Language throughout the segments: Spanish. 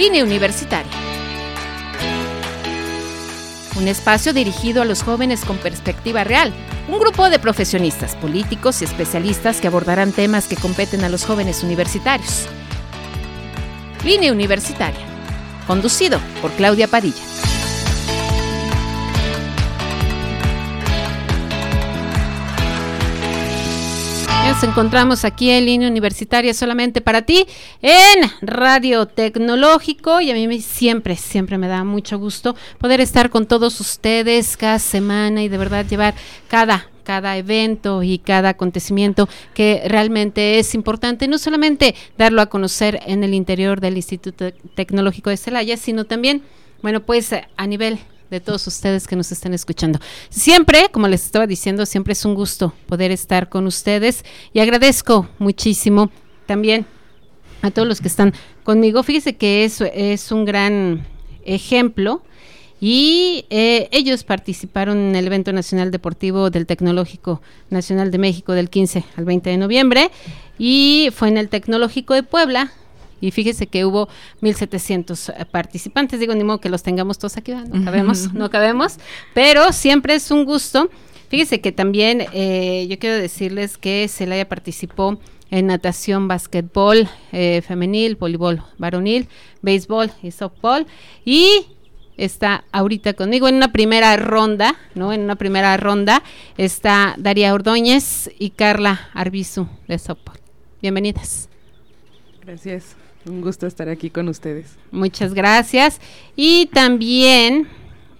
Línea Universitaria. Un espacio dirigido a los jóvenes con perspectiva real. Un grupo de profesionistas, políticos y especialistas que abordarán temas que competen a los jóvenes universitarios. Línea Universitaria. Conducido por Claudia Padilla. Nos encontramos aquí en línea universitaria solamente para ti en Radio Tecnológico y a mí siempre, siempre me da mucho gusto poder estar con todos ustedes cada semana y de verdad llevar cada cada evento y cada acontecimiento que realmente es importante, no solamente darlo a conocer en el interior del Instituto Tecnológico de Celaya, sino también, bueno, pues a nivel de todos ustedes que nos están escuchando. Siempre, como les estaba diciendo, siempre es un gusto poder estar con ustedes y agradezco muchísimo también a todos los que están conmigo. Fíjese que eso es un gran ejemplo y eh, ellos participaron en el evento nacional deportivo del Tecnológico Nacional de México del 15 al 20 de noviembre y fue en el Tecnológico de Puebla y fíjese que hubo 1.700 eh, participantes. Digo, ni modo que los tengamos todos aquí, no cabemos, no cabemos, pero siempre es un gusto. Fíjese que también eh, yo quiero decirles que Celaya participó en natación, básquetbol eh, femenil, voleibol varonil, béisbol y softball. Y está ahorita conmigo en una primera ronda, ¿no? En una primera ronda está Daría Ordóñez y Carla Arbizu de softball. Bienvenidas. Gracias. Un gusto estar aquí con ustedes. Muchas gracias. Y también,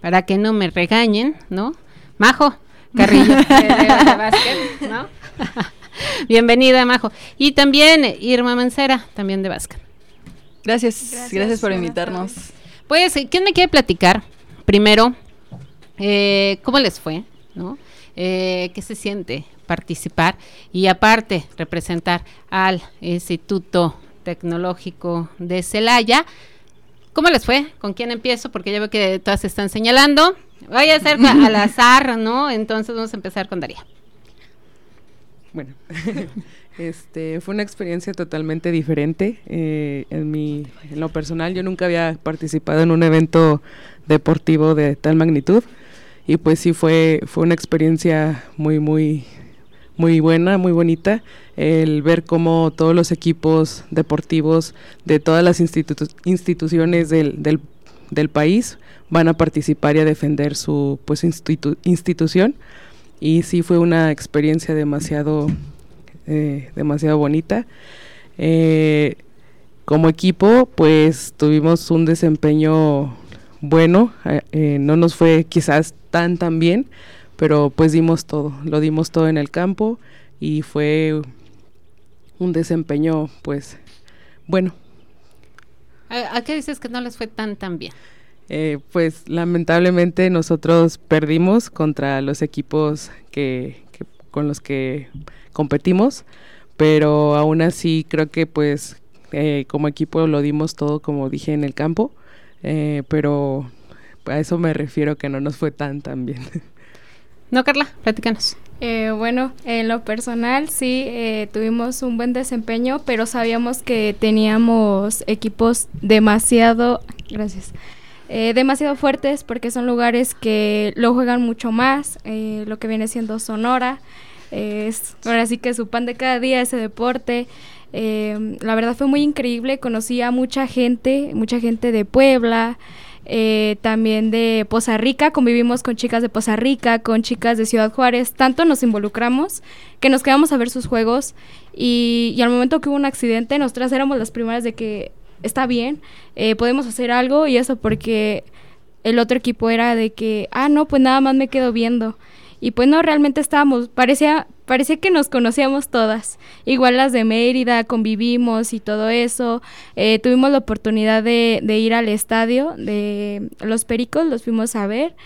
para que no me regañen, ¿no? Majo Carrillo de, básquet, ¿no? Bienvenida, Majo. Y también Irma Mancera, también de básquet. Gracias, gracias, por invitarnos. Pues, ¿quién me quiere platicar? Primero, eh, ¿cómo les fue? ¿No? Eh, ¿Qué se siente participar? Y aparte, representar al Instituto Tecnológico de Celaya. ¿Cómo les fue? ¿Con quién empiezo? Porque ya veo que todas se están señalando. Voy a hacer al azar, ¿no? Entonces vamos a empezar con Daría. Bueno, este fue una experiencia totalmente diferente. Eh, en mi, en lo personal, yo nunca había participado en un evento deportivo de tal magnitud y pues sí fue fue una experiencia muy muy muy buena, muy bonita, el ver cómo todos los equipos deportivos de todas las instituciones del, del, país van a participar y a defender su pues institución. Y sí fue una experiencia demasiado eh, demasiado bonita. Eh, como equipo pues tuvimos un desempeño bueno eh, no nos fue quizás tan tan bien pero pues dimos todo, lo dimos todo en el campo y fue un desempeño pues bueno. ¿A, qué dices que no les fue tan tan bien? Eh, pues lamentablemente nosotros perdimos contra los equipos que, con los que competimos, pero aún así creo que pues eh, como equipo lo dimos todo como dije en el campo, eh, pero a eso me refiero que no nos fue tan tan bien. No, Carla, platícanos. Eh, bueno, en lo personal sí eh, tuvimos un buen desempeño, pero sabíamos que teníamos equipos demasiado, gracias, eh, demasiado fuertes porque son lugares que lo juegan mucho más, lo que viene siendo Sonora, es ahora sí que su pan de cada día ese deporte. la verdad fue muy increíble, conocí a mucha gente, mucha gente de Puebla. Eh, también de Poza Rica, convivimos con chicas de Poza Rica, con chicas de Ciudad Juárez, tanto nos involucramos que nos quedamos a ver sus juegos y, al momento que hubo un accidente, nosotras éramos las primeras de que está bien, eh, podemos hacer algo y eso porque el otro equipo era de que, ah, no, pues nada más me quedo viendo. Y pues no, realmente estábamos, parecía, parecía que nos conocíamos todas. Igual las de Mérida, convivimos y todo eso. Eh, tuvimos la oportunidad de, de, ir al estadio de Los Pericos, los fuimos a ver.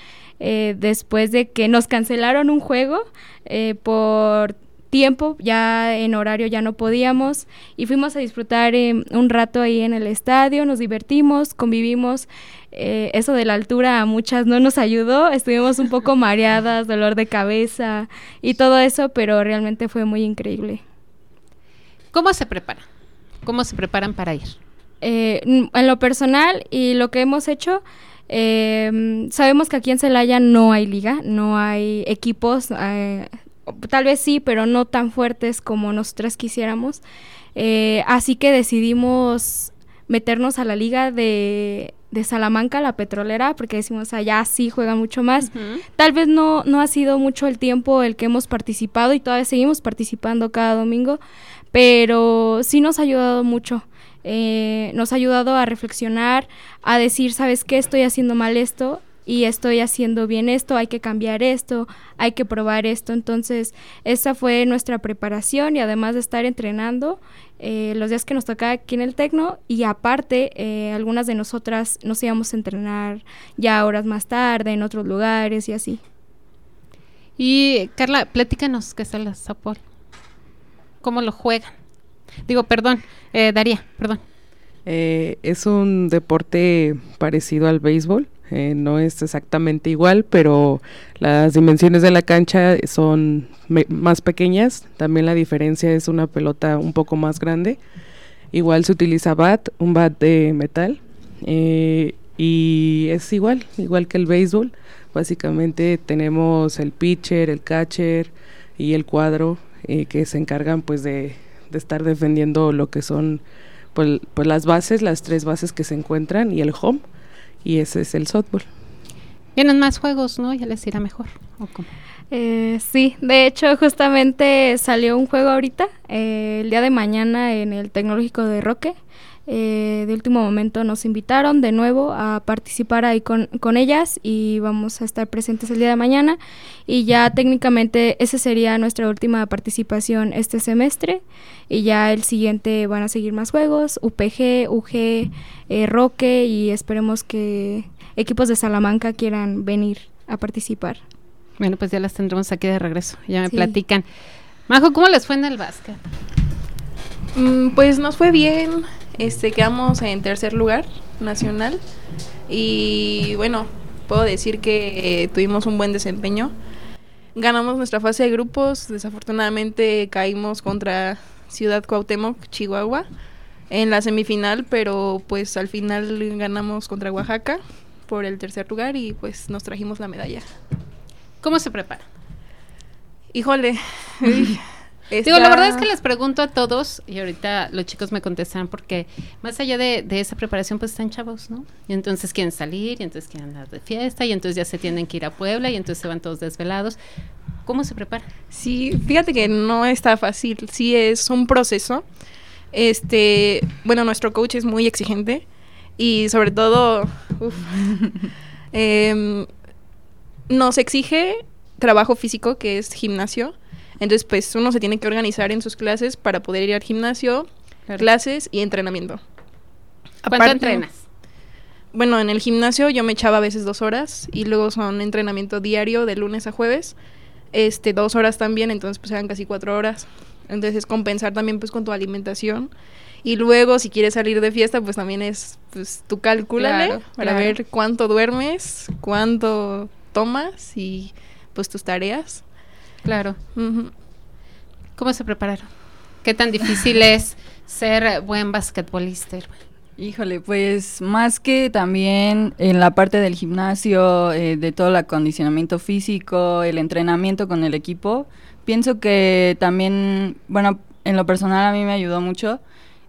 Eh, después de que nos cancelaron un juego eh, por tiempo, ya en horario ya no podíamos y fuimos a disfrutar un rato ahí en el estadio, nos divertimos, convivimos. Eh, eso de la altura a muchas no nos ayudó, estuvimos un poco mareadas, dolor de cabeza y todo eso, pero realmente fue muy increíble. ¿Cómo se preparan? ¿Cómo se preparan para ir? eh, en lo personal y lo que hemos hecho, eh, sabemos que aquí en Celaya no hay liga, no hay equipos, eh, tal vez sí, pero no tan fuertes como nosotras quisiéramos. así que decidimos meternos a la liga de, de Salamanca, la petrolera, porque decimos allá sí juega mucho más. Tal vez no, no ha sido mucho el tiempo el que hemos participado y todavía seguimos participando cada domingo, pero sí nos ha ayudado mucho. Eh, nos ha ayudado a reflexionar, a decir, ¿sabes qué? Estoy haciendo mal esto y estoy haciendo bien esto, hay que cambiar esto, hay que probar esto. Entonces, esa fue nuestra preparación y además de estar entrenando eh, los días que nos tocaba aquí en el Tecno y aparte, eh, algunas de nosotras nos íbamos a entrenar ya horas más tarde en otros lugares y así. Y Carla, platícanos qué es el Zapol. ¿Cómo lo juegan? Digo, perdón, eh, Daría, perdón. Eh, es un deporte parecido al béisbol. Eh, no es exactamente igual, pero las dimensiones de la cancha son más pequeñas. También la diferencia es una pelota un poco más grande. Igual se utiliza bat, un bat de metal. y es igual, igual que el béisbol. Básicamente tenemos el pitcher, el catcher y el cuadro que se encargan pues de de estar defendiendo lo que son pues, pues, las bases, las tres bases que se encuentran y el home, y ese es el softball. Vienen más juegos, ¿no? Ya les irá mejor. Eh, sí, de hecho justamente salió un juego ahorita, eh, el día de mañana en el Tecnológico de Roque. Eh, de último momento nos invitaron de nuevo a participar ahí con, con, ellas y vamos a estar presentes el día de mañana y ya técnicamente esa sería nuestra última participación este semestre y ya el siguiente van a seguir más juegos, UPG, UG, eh, Roque y esperemos que equipos de Salamanca quieran venir a participar. Bueno, pues ya las tendremos aquí de regreso, ya me platican. Majo, ¿cómo les fue en el básquet? Mm, pues nos fue bien, este, quedamos en tercer lugar nacional y bueno, puedo decir que tuvimos un buen desempeño. Ganamos nuestra fase de grupos, desafortunadamente caímos contra Ciudad Cuauhtémoc, Chihuahua, en la semifinal, pero pues al final ganamos contra Oaxaca por el tercer lugar y pues nos trajimos la medalla. ¿Cómo se prepara? Híjole, Digo, la verdad es que les pregunto a todos, y ahorita los chicos me contestan, porque más allá de, esa preparación, pues están chavos, ¿no? Y entonces quieren salir, y entonces quieren andar de fiesta, y entonces ya se tienen que ir a Puebla, y entonces se van todos desvelados. ¿Cómo se prepara? Sí, fíjate que no está fácil, sí es un proceso. Este, bueno, nuestro coach es muy exigente, y sobre todo, em, nos exige trabajo físico, que es gimnasio entonces, pues uno se tiene que organizar en sus clases para poder ir al gimnasio, clases y entrenamiento. ¿Cuánto entrenas? Bueno, en el gimnasio yo me echaba a veces dos horas y luego son entrenamiento diario de lunes a jueves, este, dos horas también, entonces pues eran casi cuatro horas. Entonces compensar también pues con tu alimentación. Y luego si quieres salir de fiesta pues también es pues tú calculale para ver cuánto duermes, cuánto tomas y pues tus tareas. Claro. ¿Cómo se prepararon? ¿Qué tan difícil es ser buen basquetbolista? Híjole, pues más que también en la parte del gimnasio, eh, de todo el acondicionamiento físico, el entrenamiento con el equipo, pienso que también, bueno, en lo personal a mí me ayudó mucho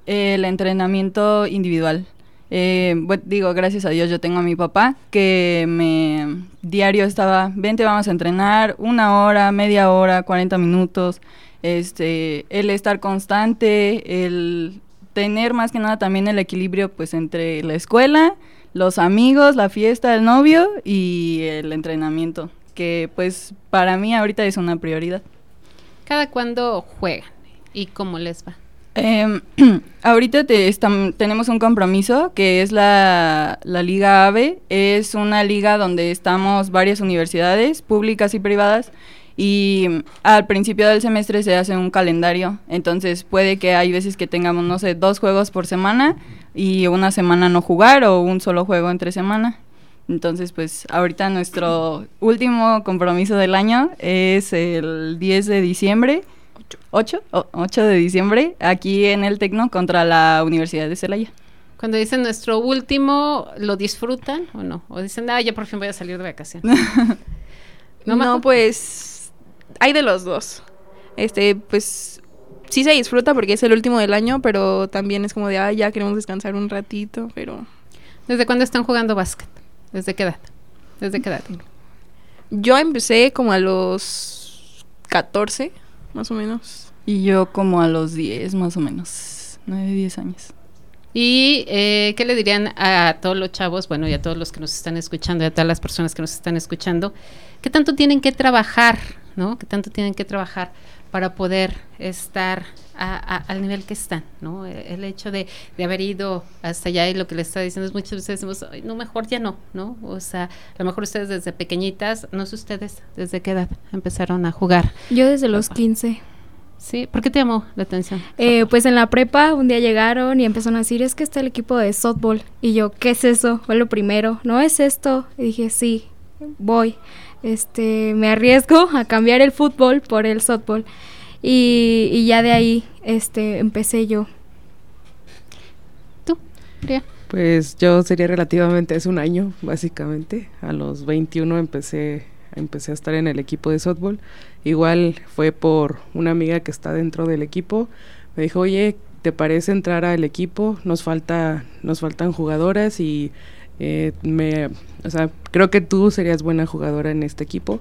el entrenamiento individual. Eh, digo, gracias a Dios yo tengo a mi papá que me diario estaba, vente, vamos a entrenar una hora, media hora, 40 minutos. Este, el estar constante, el tener más que nada también el equilibrio pues entre la escuela, los amigos, la fiesta, el novio y el entrenamiento, que pues para mí ahorita es una prioridad. ¿Cada cuándo juegan y cómo les va? Eh, ahorita tenemos un compromiso que es la, Liga AVE. Es una liga donde estamos varias universidades públicas y privadas y al principio del semestre se hace un calendario. Entonces puede que hay veces que tengamos, no sé, dos juegos por semana y una semana no jugar o un solo juego entre semana. Entonces, pues ahorita nuestro último compromiso del año es el 10 de diciembre 8, 8 de diciembre, aquí en el Tecno contra la Universidad de Celaya. Cuando dicen nuestro último, ¿lo disfrutan o no? O dicen, ah, ya por fin voy a salir de vacaciones. no, pues hay de los dos. Este, pues sí se disfruta porque es el último del año, pero también es como de, ah, ya queremos descansar un ratito, pero... ¿Desde cuándo están jugando básquet? ¿Desde qué edad? ¿Desde qué edad? Yo empecé como a los 14, más o menos. Y yo como a los 10, más o menos. 9, 10 años. ¿Y eh, qué le dirían a todos los chavos, bueno, y a todos los que nos están escuchando, y a todas las personas que nos están escuchando, qué tanto tienen que trabajar, ¿no? ¿Qué tanto tienen que trabajar para poder estar al nivel que están, ¿no? El hecho de, haber ido hasta allá y lo que le está diciendo es muchas veces decimos, no, mejor ya no, ¿no? O sea, a lo mejor ustedes desde pequeñitas, no sé ustedes, ¿desde qué edad empezaron a jugar? Yo desde los 15. Sí, ¿por qué te llamó la atención? Eh, pues en la prepa un día llegaron y empezaron a decir, es que está el equipo de softball. Y yo, ¿qué es eso? Fue lo primero. ¿No es esto? Y dije, sí, voy. Este, me arriesgo a cambiar el fútbol por el softball. Y, y ya de ahí este, empecé yo. ¿Tú, Pues yo sería relativamente hace un año, básicamente. A los 21 empecé, empecé a estar en el equipo de softball Igual fue por una amiga que está dentro del equipo. Me dijo, oye, ¿te parece entrar al equipo? Nos falta, nos faltan jugadoras y eh, me, o sea, creo que tú serías buena jugadora en este equipo.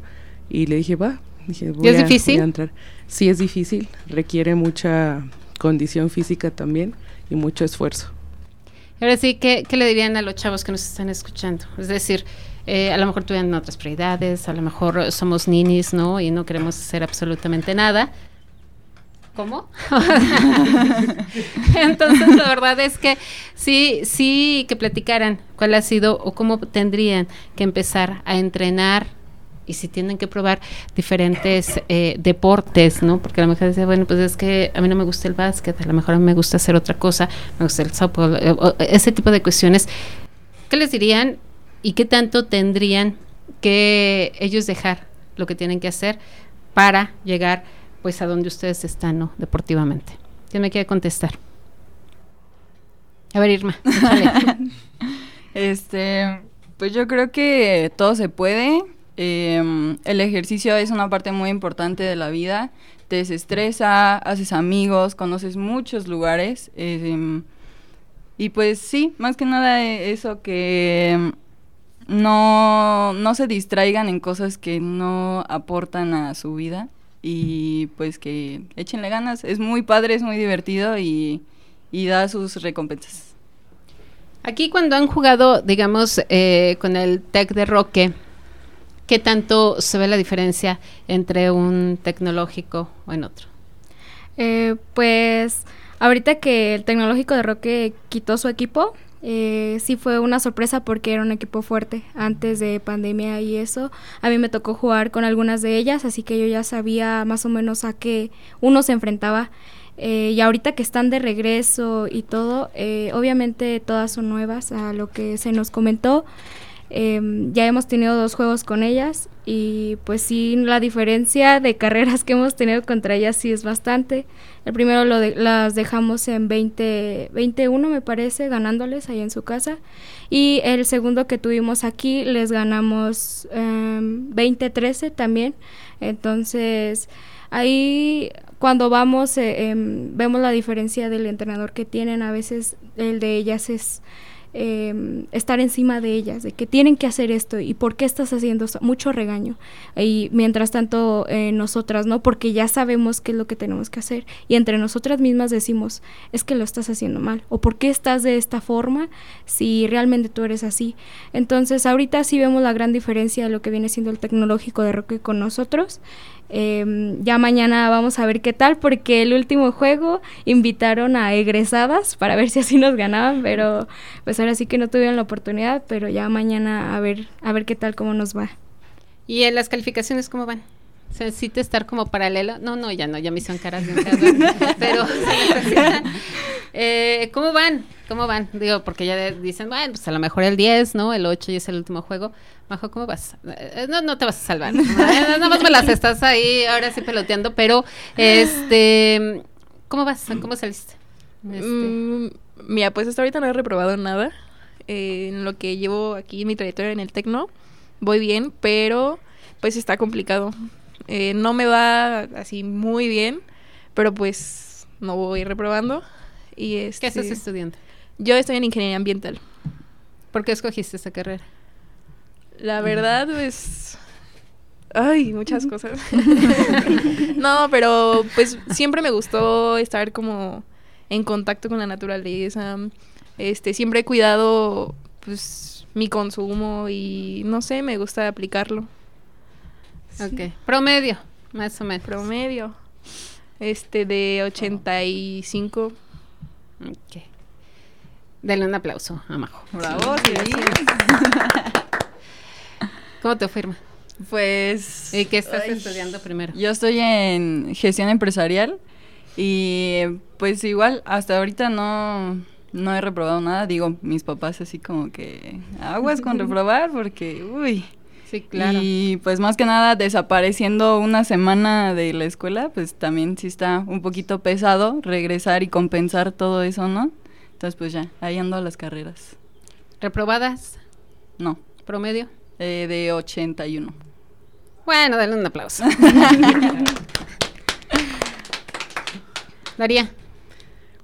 Y le dije, va. Dije, voy ¿Es difícil? entrar. Sí, es difícil. Requiere mucha condición física también y mucho esfuerzo. Ahora sí, ¿qué, ¿qué le dirían a los chavos que nos están escuchando? Es decir, eh, a lo mejor tuvieron otras prioridades, a lo mejor somos ninis, ¿no? Y no queremos hacer absolutamente nada. ¿Cómo? Entonces, la verdad es que sí, sí que platicaran cuál ha sido o cómo tendrían que empezar a entrenar y si tienen que probar diferentes eh, deportes, ¿no? Porque a lo mejor dice, bueno, pues es que a mí no me gusta el básquet, a lo mejor a me gusta hacer otra cosa, me gusta el softball, eh, ese tipo de cuestiones. ¿Qué les dirían y qué tanto tendrían que ellos dejar lo que tienen que hacer para llegar pues a donde ustedes están, ¿no? Deportivamente. ¿Quién me quiere contestar? A ver, Irma. este, pues yo creo que todo se puede. Em, el ejercicio es una parte muy importante de la vida. Te desestresa, haces amigos, conoces muchos lugares. Em, y pues sí, más que nada eso que no, no se distraigan en cosas que no aportan a su vida y pues que échenle ganas. Es muy padre, es muy divertido y, da sus recompensas. Aquí cuando han jugado, digamos, eh, con el TEC de Roque, ¿qué tanto se ve la diferencia entre un tecnológico o en otro? Eh, pues ahorita que el tecnológico de Roque quitó su equipo, eh, sí fue una sorpresa porque era un equipo fuerte antes de pandemia y eso. A mí me tocó jugar con algunas de ellas, así que yo ya sabía más o menos a qué uno se enfrentaba. Eh, y ahorita que están de regreso y todo, eh, obviamente todas son nuevas a lo que se nos comentó. Em, ya hemos tenido dos juegos con ellas y pues sí, la diferencia de carreras que hemos tenido contra ellas sí es bastante. El primero lo las dejamos en 20, 21 me parece, ganándoles ahí en su casa. Y el segundo que tuvimos aquí les ganamos 20-13 em, también. Entonces ahí cuando vamos eh, em, vemos la diferencia del entrenador que tienen. A veces el de ellas es Em, estar encima de ellas, de que tienen que hacer esto y por qué estás haciendo mucho regaño. Y mientras tanto, eh, nosotras, ¿no? Porque ya sabemos qué es lo que tenemos que hacer. Y entre nosotras mismas decimos, es que lo estás haciendo mal. O por qué estás de esta forma si realmente tú eres así. Entonces, ahorita sí vemos la gran diferencia de lo que viene siendo el tecnológico de Roque con nosotros. Em, ya mañana vamos a ver qué tal, porque el último juego invitaron a egresadas para ver si así nos ganaban, pero pues ahora sí que no tuvieron la oportunidad, pero ya mañana a ver, a ver qué tal, cómo nos va. ¿Y en las calificaciones cómo van? ¿Se necesita estar como paralelo? No, no, ya no, ya me hicieron caras bien pero. Eh, ¿Cómo van? ¿Cómo van? Digo, porque ya dicen, bueno, pues a lo mejor el 10, ¿no? El 8 y es el último juego. Majo, ¿cómo vas? Eh, no, no te vas a salvar. Nada más me las estás ahí ahora sí peloteando, pero este, ¿cómo vas? ¿Cómo saliste? Este. Mm, mira, pues hasta ahorita no he reprobado nada. Eh, en lo que llevo aquí mi trayectoria en el tecno, voy bien, pero pues está complicado. Eh, no me va así muy bien, pero pues no voy reprobando. Y este, ¿Qué estás estudiando? Yo estoy en ingeniería ambiental. ¿Por qué escogiste esa carrera? La verdad, pues... Ay, muchas cosas. no, pero pues siempre me gustó estar como en contacto con la naturaleza. Este, siempre he cuidado pues mi consumo y no sé, me gusta aplicarlo. Ok. Promedio, más o menos. Promedio. Este de 85. Ok. Denle un aplauso a Majo. Bravo, sí. ¿Cómo te firma? Pues... ¿Y qué estás estudiando primero? Yo estoy en gestión empresarial y pues igual hasta ahorita no, no he reprobado nada. Digo, mis papás así como que aguas con reprobar porque, uy. Sí, claro. Y pues más que nada desapareciendo una semana de la escuela, pues también sí está un poquito pesado regresar y compensar todo eso, ¿no? Entonces pues ya, ahí ando a las carreras. ¿Reprobadas? No. ¿Promedio? Eh, de 81. Bueno, dale un aplauso. Daría.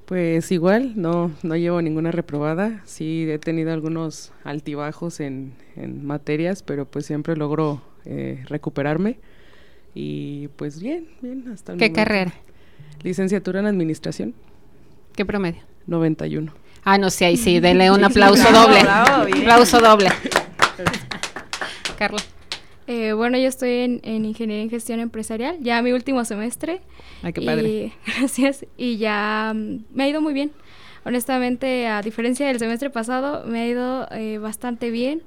Pues igual, no, no llevo ninguna reprobada. Sí he tenido algunos altibajos en, en materias, pero pues siempre logro eh, recuperarme. Y pues bien, bien, hasta el ¿Qué carrera? Licenciatura en Administración. ¿Qué promedio? 91. Ah, no sé, ahí sí, dele un aplauso doble. aplauso doble. Carla. Eh, bueno, yo estoy en, Ingeniería en Gestión Empresarial, ya mi último semestre. Ay, qué padre. gracias. Y ya mm, me ha ido muy bien. Honestamente, a diferencia del semestre pasado, me ha ido eh, bastante bien.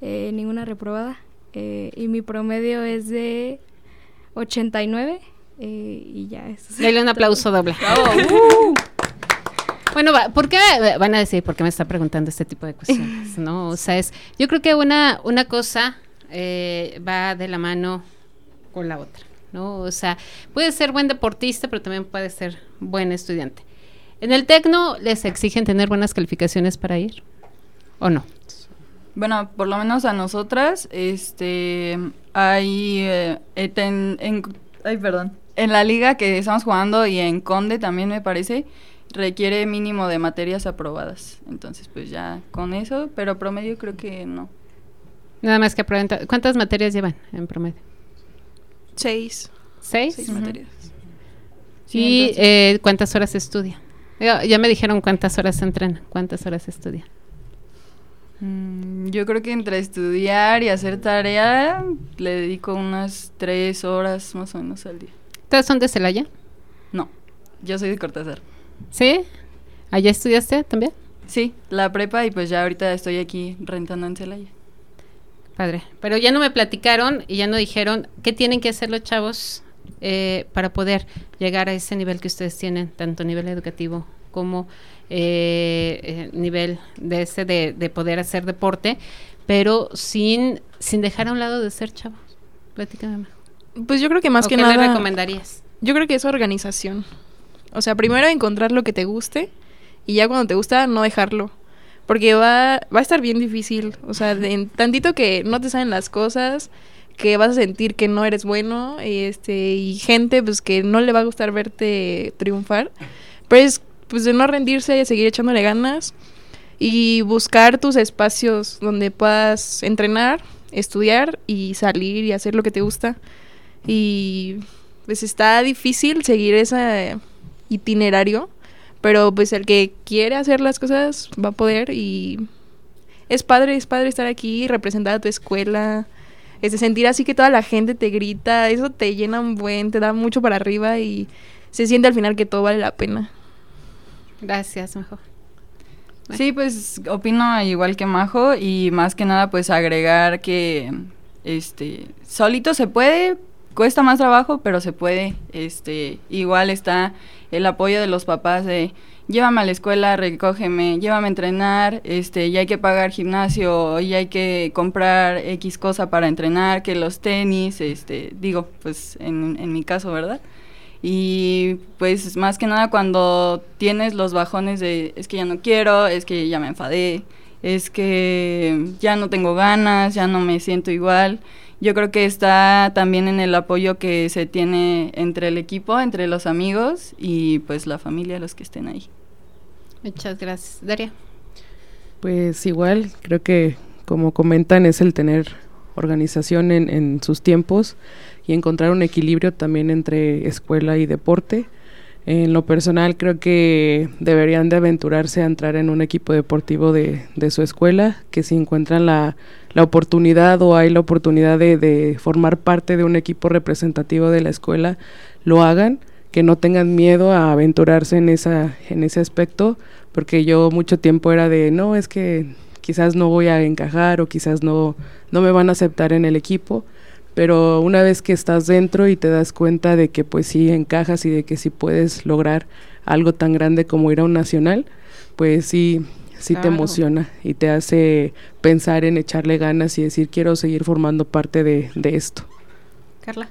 Eh, ninguna reprobada. y mi promedio es de 89. y ya es. Dale un aplauso doble. Bueno, ¿por qué van a decir por qué me está preguntando este tipo de cuestiones? ¿no? O sea, es, yo creo que una, una cosa eh, va de la mano con la otra, ¿no? O sea, puede ser buen deportista, pero también puede ser buen estudiante. ¿En el Tecno les exigen tener buenas calificaciones para ir o no? Bueno, por lo menos a nosotras, este, hay, eh, ay, perdón, en la liga que estamos jugando y en Conde también me parece, requiere mínimo de materias aprobadas. Entonces, pues ya con eso, pero promedio creo que no. Nada más que aprueben. ¿Cuántas materias llevan en promedio? Seis. ¿Seis? Seis materias. ¿Y eh, cuántas horas estudia? Ya, me dijeron cuántas horas entrenan, cuántas horas estudia. Mm, yo creo que entre estudiar y hacer tarea le dedico unas tres horas más o menos al día. ¿Todas son de Celaya? No, yo soy de Cortázar. ¿Sí? ¿Allá estudiaste también? Sí, la prepa y pues ya ahorita estoy aquí rentando en Celaya. Padre. Pero ya no me platicaron y ya no dijeron qué tienen que hacer los chavos eh, para poder llegar a ese nivel que ustedes tienen, tanto nivel educativo como eh, eh, nivel de ese de, poder hacer deporte, pero sin, sin dejar a un lado de ser chavos. Platícame mejor. Pues yo creo que más que qué nada. le recomendarías? Yo creo que es organización. O sea, primero encontrar lo que te guste y ya cuando te gusta no dejarlo. Porque va, va a estar bien difícil. O sea, en tantito que no te salen las cosas, que vas a sentir que no eres bueno, este, y gente pues que no le va a gustar verte triunfar. Pero es pues de no rendirse, y seguir echándole ganas y buscar tus espacios donde puedas entrenar, estudiar y salir y hacer lo que te gusta. Y pues está difícil seguir ese itinerario pero pues el que quiere hacer las cosas va a poder y es padre, es padre estar aquí representar a tu escuela. Es de sentir así que toda la gente te grita, eso te llena un buen, te da mucho para arriba y se siente al final que todo vale la pena. Gracias, Majo. Sí, pues opino igual que Majo y más que nada pues agregar que este solito se puede, cuesta más trabajo, pero se puede. Este, igual está el apoyo de los papás de llévame a la escuela, recógeme, llévame a entrenar, este, ya hay que pagar gimnasio, ya hay que comprar X cosa para entrenar, que los tenis, este, digo, pues en, en mi caso, ¿verdad? Y pues más que nada cuando tienes los bajones de es que ya no quiero, es que ya me enfadé, es que ya no tengo ganas, ya no me siento igual. Yo creo que está también en el apoyo que se tiene entre el equipo, entre los amigos y pues la familia, los que estén ahí. Muchas gracias. Daria. Pues igual, creo que como comentan es el tener organización en, en sus tiempos y encontrar un equilibrio también entre escuela y deporte. En lo personal creo que deberían de aventurarse a entrar en un equipo deportivo de, de su escuela, que si encuentran la, la oportunidad o hay la oportunidad de, formar parte de un equipo representativo de la escuela, lo hagan, que no tengan miedo a aventurarse en, esa, en ese aspecto, porque yo mucho tiempo era de, no, es que quizás no voy a encajar o quizás no, no me van a aceptar en el equipo pero una vez que estás dentro y te das cuenta de que pues sí encajas y de que sí puedes lograr algo tan grande como ir a un nacional, pues sí, sí claro. te emociona y te hace pensar en echarle ganas y decir quiero seguir formando parte de, de esto. Carla.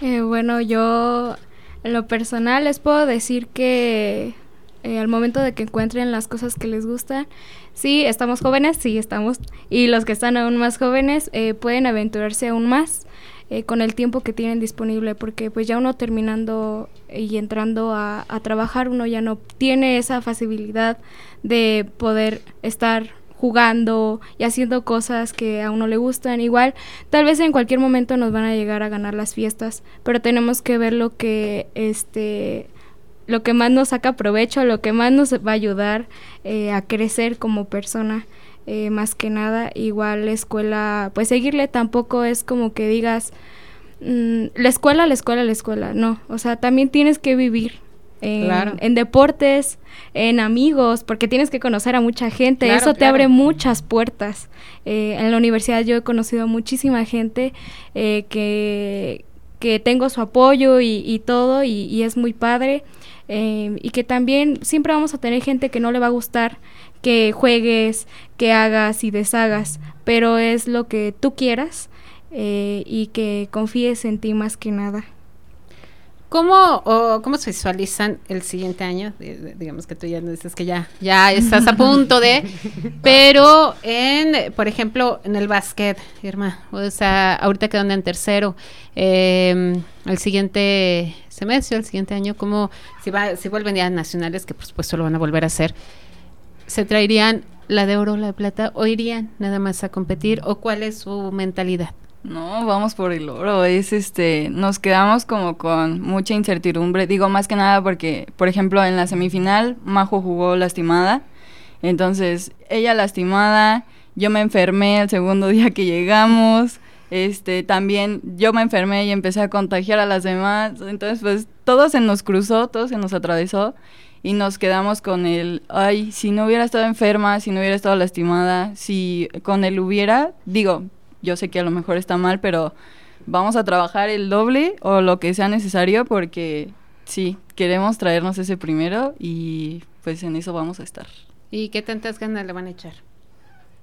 Eh, bueno, yo en lo personal les puedo decir que eh, al momento de que encuentren las cosas que les gustan, sí, estamos jóvenes, sí, estamos, y los que están aún más jóvenes eh, pueden aventurarse aún más eh, con el tiempo que tienen disponible, porque pues ya uno terminando y entrando a, a trabajar, uno ya no tiene esa facilidad de poder estar jugando y haciendo cosas que a uno le gustan. Igual, tal vez en cualquier momento nos van a llegar a ganar las fiestas, pero tenemos que ver lo que este lo que más nos saca provecho, lo que más nos va a ayudar eh, a crecer como persona. Eh, más que nada, igual la escuela, pues seguirle tampoco es como que digas, mmm, la escuela, la escuela, la escuela, no, o sea, también tienes que vivir en, claro. en deportes, en amigos, porque tienes que conocer a mucha gente, claro, eso te claro. abre muchas puertas. Eh, en la universidad yo he conocido muchísima gente eh, que, que tengo su apoyo y, y todo, y, y, es muy padre. Eh, y que también siempre vamos a tener gente que no le va a gustar que juegues, que hagas y deshagas, pero es lo que tú quieras eh, y que confíes en ti más que nada. ¿Cómo, o, ¿Cómo se visualizan el siguiente año? Digamos que tú ya dices que ya, ya estás a punto de, pero en, por ejemplo, en el básquet, Irma, o sea, ahorita quedan en tercero, eh, el siguiente semestre, el siguiente año, ¿cómo, si, va, si vuelven ya nacionales, que por supuesto lo van a volver a hacer, se traerían la de oro, la de plata, o irían nada más a competir, o cuál es su mentalidad? No, vamos por el oro. Es este, nos quedamos como con mucha incertidumbre. Digo más que nada porque, por ejemplo, en la semifinal Majo jugó lastimada. Entonces, ella lastimada, yo me enfermé el segundo día que llegamos. Este, también yo me enfermé y empecé a contagiar a las demás. Entonces, pues todo se nos cruzó, todo se nos atravesó y nos quedamos con el, ay, si no hubiera estado enferma, si no hubiera estado lastimada, si con él hubiera, digo, yo sé que a lo mejor está mal, pero vamos a trabajar el doble o lo que sea necesario porque sí, queremos traernos ese primero y pues en eso vamos a estar. ¿Y qué tantas ganas le van a echar?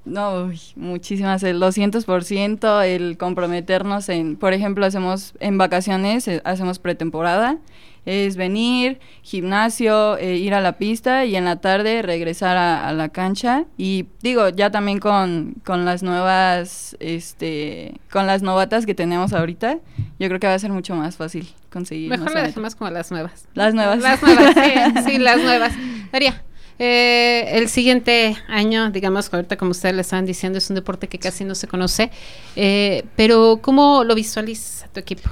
No, uy, muchísimas, el 200%, el comprometernos en, por ejemplo, hacemos en vacaciones, eh, hacemos pretemporada, es venir, gimnasio, eh, ir a la pista y en la tarde regresar a, a, la cancha. Y digo, ya también con, con las nuevas, este, con las novatas que tenemos ahorita, yo creo que va a ser mucho más fácil conseguir. Mejor le dejemos como las nuevas. Las nuevas. Las nuevas, sí, sí, las nuevas. María. Eh, el siguiente año, digamos, ahorita como ustedes le estaban diciendo, es un deporte que casi no se conoce, eh, pero ¿cómo lo visualiza tu equipo?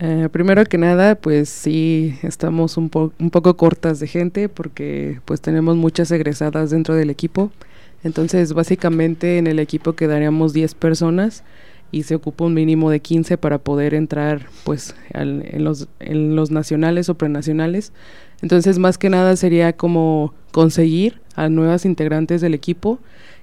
Eh, primero que nada, pues sí, estamos un, un poco cortas de gente porque pues tenemos muchas egresadas dentro del equipo. Entonces, básicamente en el equipo quedaríamos 10 personas y se ocupa un mínimo de 15 para poder entrar pues en, los, en los nacionales o prenacionales. Entonces, más que nada sería como conseguir a nuevas integrantes del equipo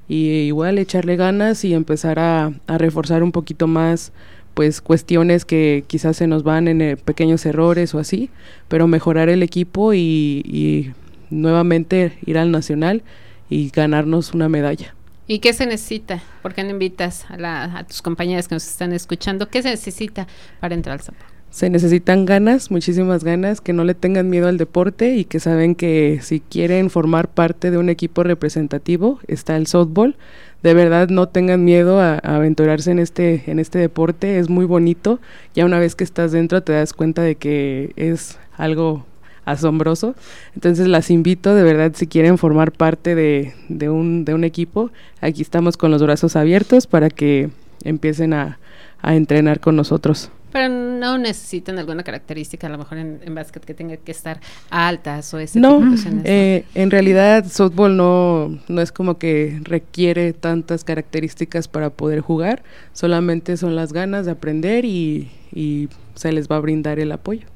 y igual echarle ganas y empezar a, a reforzar un poquito más pues cuestiones que quizás se nos van en eh, pequeños errores o así, pero mejorar el equipo y, y nuevamente ir al nacional y ganarnos una medalla. ¿Y qué se necesita? ¿Por qué no invitas a, tus compañeras que nos están escuchando? ¿Qué se necesita para entrar al Zapo? se necesitan ganas, muchísimas ganas, que no le tengan miedo al deporte y que saben que si quieren formar parte de un equipo representativo, está el softball. De verdad no tengan miedo a, a aventurarse en este, en este deporte, es muy bonito. Ya una vez que estás dentro te das cuenta de que es algo asombroso. Entonces las invito de verdad si quieren formar parte de, de, un, de un equipo, aquí estamos con los brazos abiertos para que empiecen a, a entrenar con nosotros. Pero no necesitan alguna característica, a lo mejor en, en básquet, que tenga que estar altas o ese no, tipo de cuestiones, eh, en realidad softball no, no es como que requiere tantas características para poder jugar, solamente son las ganas de aprender y, y se les va a brindar el apoyo.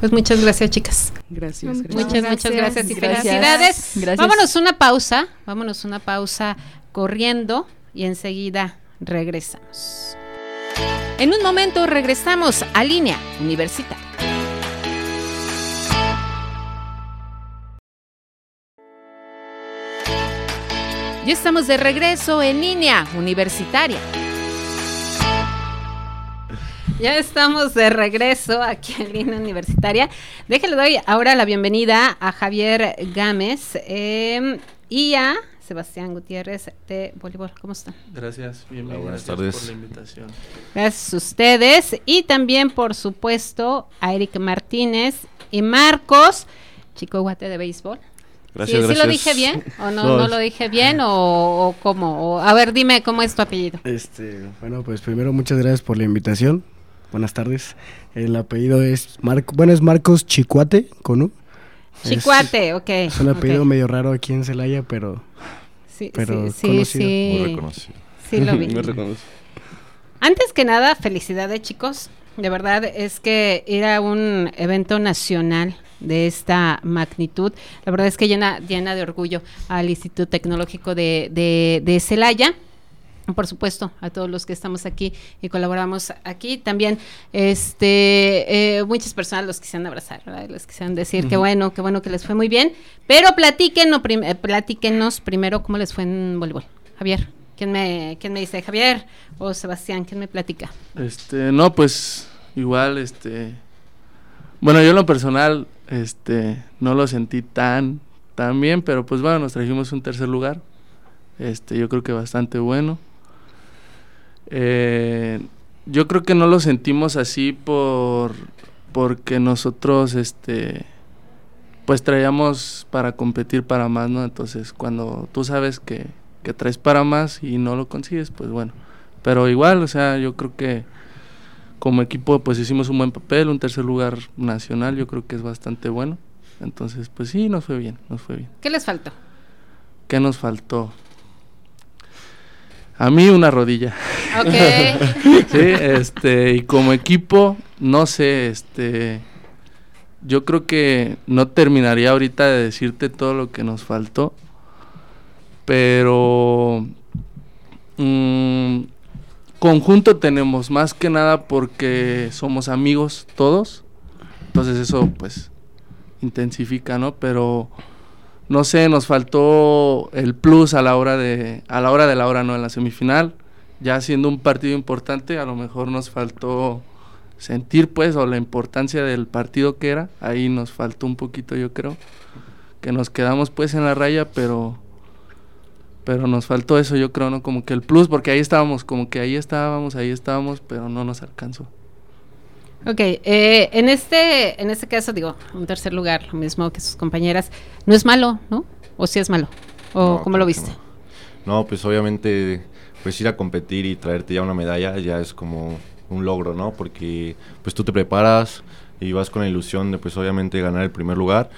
Pues muchas gracias, chicas. Gracias. Muchas gracias. Muchas, muchas Gracias. gracias y Gracias. felicidades. Gracias. Vámonos una pausa, vámonos una pausa corriendo y enseguida regresamos. En un momento regresamos a línea universitaria. Ya estamos de regreso en línea universitaria. Ya estamos de regreso aquí en línea universitaria. Déjale doy ahora la bienvenida a Javier Gámez eh, y a Sebastián Gutiérrez de voleibol. ¿Cómo están? Gracias, bienvenidos. buenas gracias tardes. por la invitación. Gracias a ustedes y también, por supuesto, a Eric Martínez y Marcos, chico guate de béisbol. Gracias, ¿Sí, sí gracias. lo dije bien o no, No, no es- lo dije bien o, o cómo? O- a ver, dime cómo es tu apellido. Este, bueno, pues primero muchas gracias por la invitación. Buenas tardes. El apellido es Marco, bueno, es Marcos Chicuate, con U. Es- Chicuate, ok. Es un apellido ok. medio raro aquí en Celaya, pero Sí, pero sí, sí, conocido. sí. Muy reconocido. Sí, lo vi. Me reconoce. Antes que nada, felicidades chicos. De verdad es que era un evento nacional de esta magnitud. La verdad es que llena, llena de orgullo al Instituto Tecnológico de, de, de Celaya. Por supuesto, a todos los que estamos aquí y colaboramos aquí. También, este, eh, muchas personas los quisieran abrazar, ¿verdad? Les quisieran decir que bueno, que bueno que les fue muy bien. Pero platíquenos, prim- eh, platíquenos primero cómo les fue en voleibol. Javier, ¿quién me, quién me dice? Javier o Sebastián, ¿quién me platica? Este, no, pues igual, este, bueno, yo en lo personal, este, no lo sentí tan, tan bien, pero pues bueno, nos trajimos un tercer lugar, este, yo creo que bastante bueno. Eh, yo creo que no lo sentimos así por, porque nosotros, este, pues traíamos para competir para más, ¿no? Entonces, cuando tú sabes que, que traes para más y no lo consigues, pues bueno. Pero igual, o sea, yo creo que como equipo pues hicimos un buen papel, un tercer lugar nacional, yo creo que es bastante bueno. Entonces, pues sí, nos fue bien, nos fue bien. ¿Qué les faltó? ¿Qué nos faltó? A mí una rodilla. Ok. Sí, este, y como equipo, no sé, este, yo creo que no terminaría ahorita de decirte todo lo que nos faltó, pero mm, conjunto tenemos más que nada porque somos amigos todos, entonces eso pues intensifica, ¿no? Pero no sé, nos faltó el plus a la hora de a la hora de la hora, no en la semifinal ya siendo un partido importante, a lo mejor nos faltó sentir pues o la importancia del partido que era, ahí nos faltó un poquito yo creo, que nos quedamos pues en la raya, pero pero nos faltó eso yo creo, ¿no? Como que el plus, porque ahí estábamos, como que ahí estábamos, ahí estábamos, pero no nos alcanzó. Ok, eh, en este, en este caso digo, un tercer lugar, lo mismo que sus compañeras, no es malo, ¿no? O sí es malo, o No, cómo lo viste. No. No, pues obviamente, pues ir a competir y traerte ya una medalla ya es como un logro, ¿no? Porque pues tú te preparas y vas con la ilusión de pues obviamente ganar el primer lugar,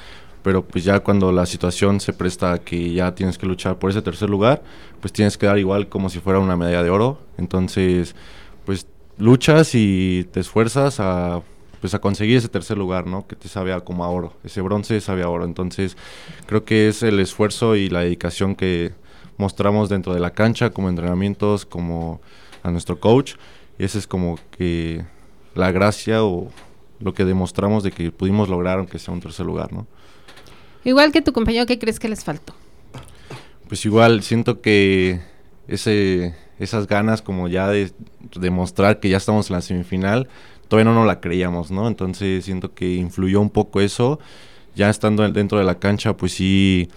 pero pues ya cuando la situación se presta a que ya tienes que luchar por ese tercer lugar, pues tienes que dar igual como si fuera una medalla de oro. Entonces, luchas y te esfuerzas a pues a conseguir ese tercer lugar, ¿no? Que te sabe a como a oro. Ese bronce sabe a oro. Entonces, creo que es el esfuerzo y la dedicación que mostramos dentro de la cancha, como entrenamientos, como a nuestro coach. Y esa es como que la gracia o lo que demostramos de que pudimos lograr, aunque sea un tercer lugar, ¿no? Igual que tu compañero, ¿qué crees que les faltó? Pues igual siento que ese, esas ganas como ya de demostrar que ya estamos en la semifinal todavía no nos la creíamos, ¿no? Entonces siento que influyó un poco eso. Ya estando dentro de la cancha, pues sí,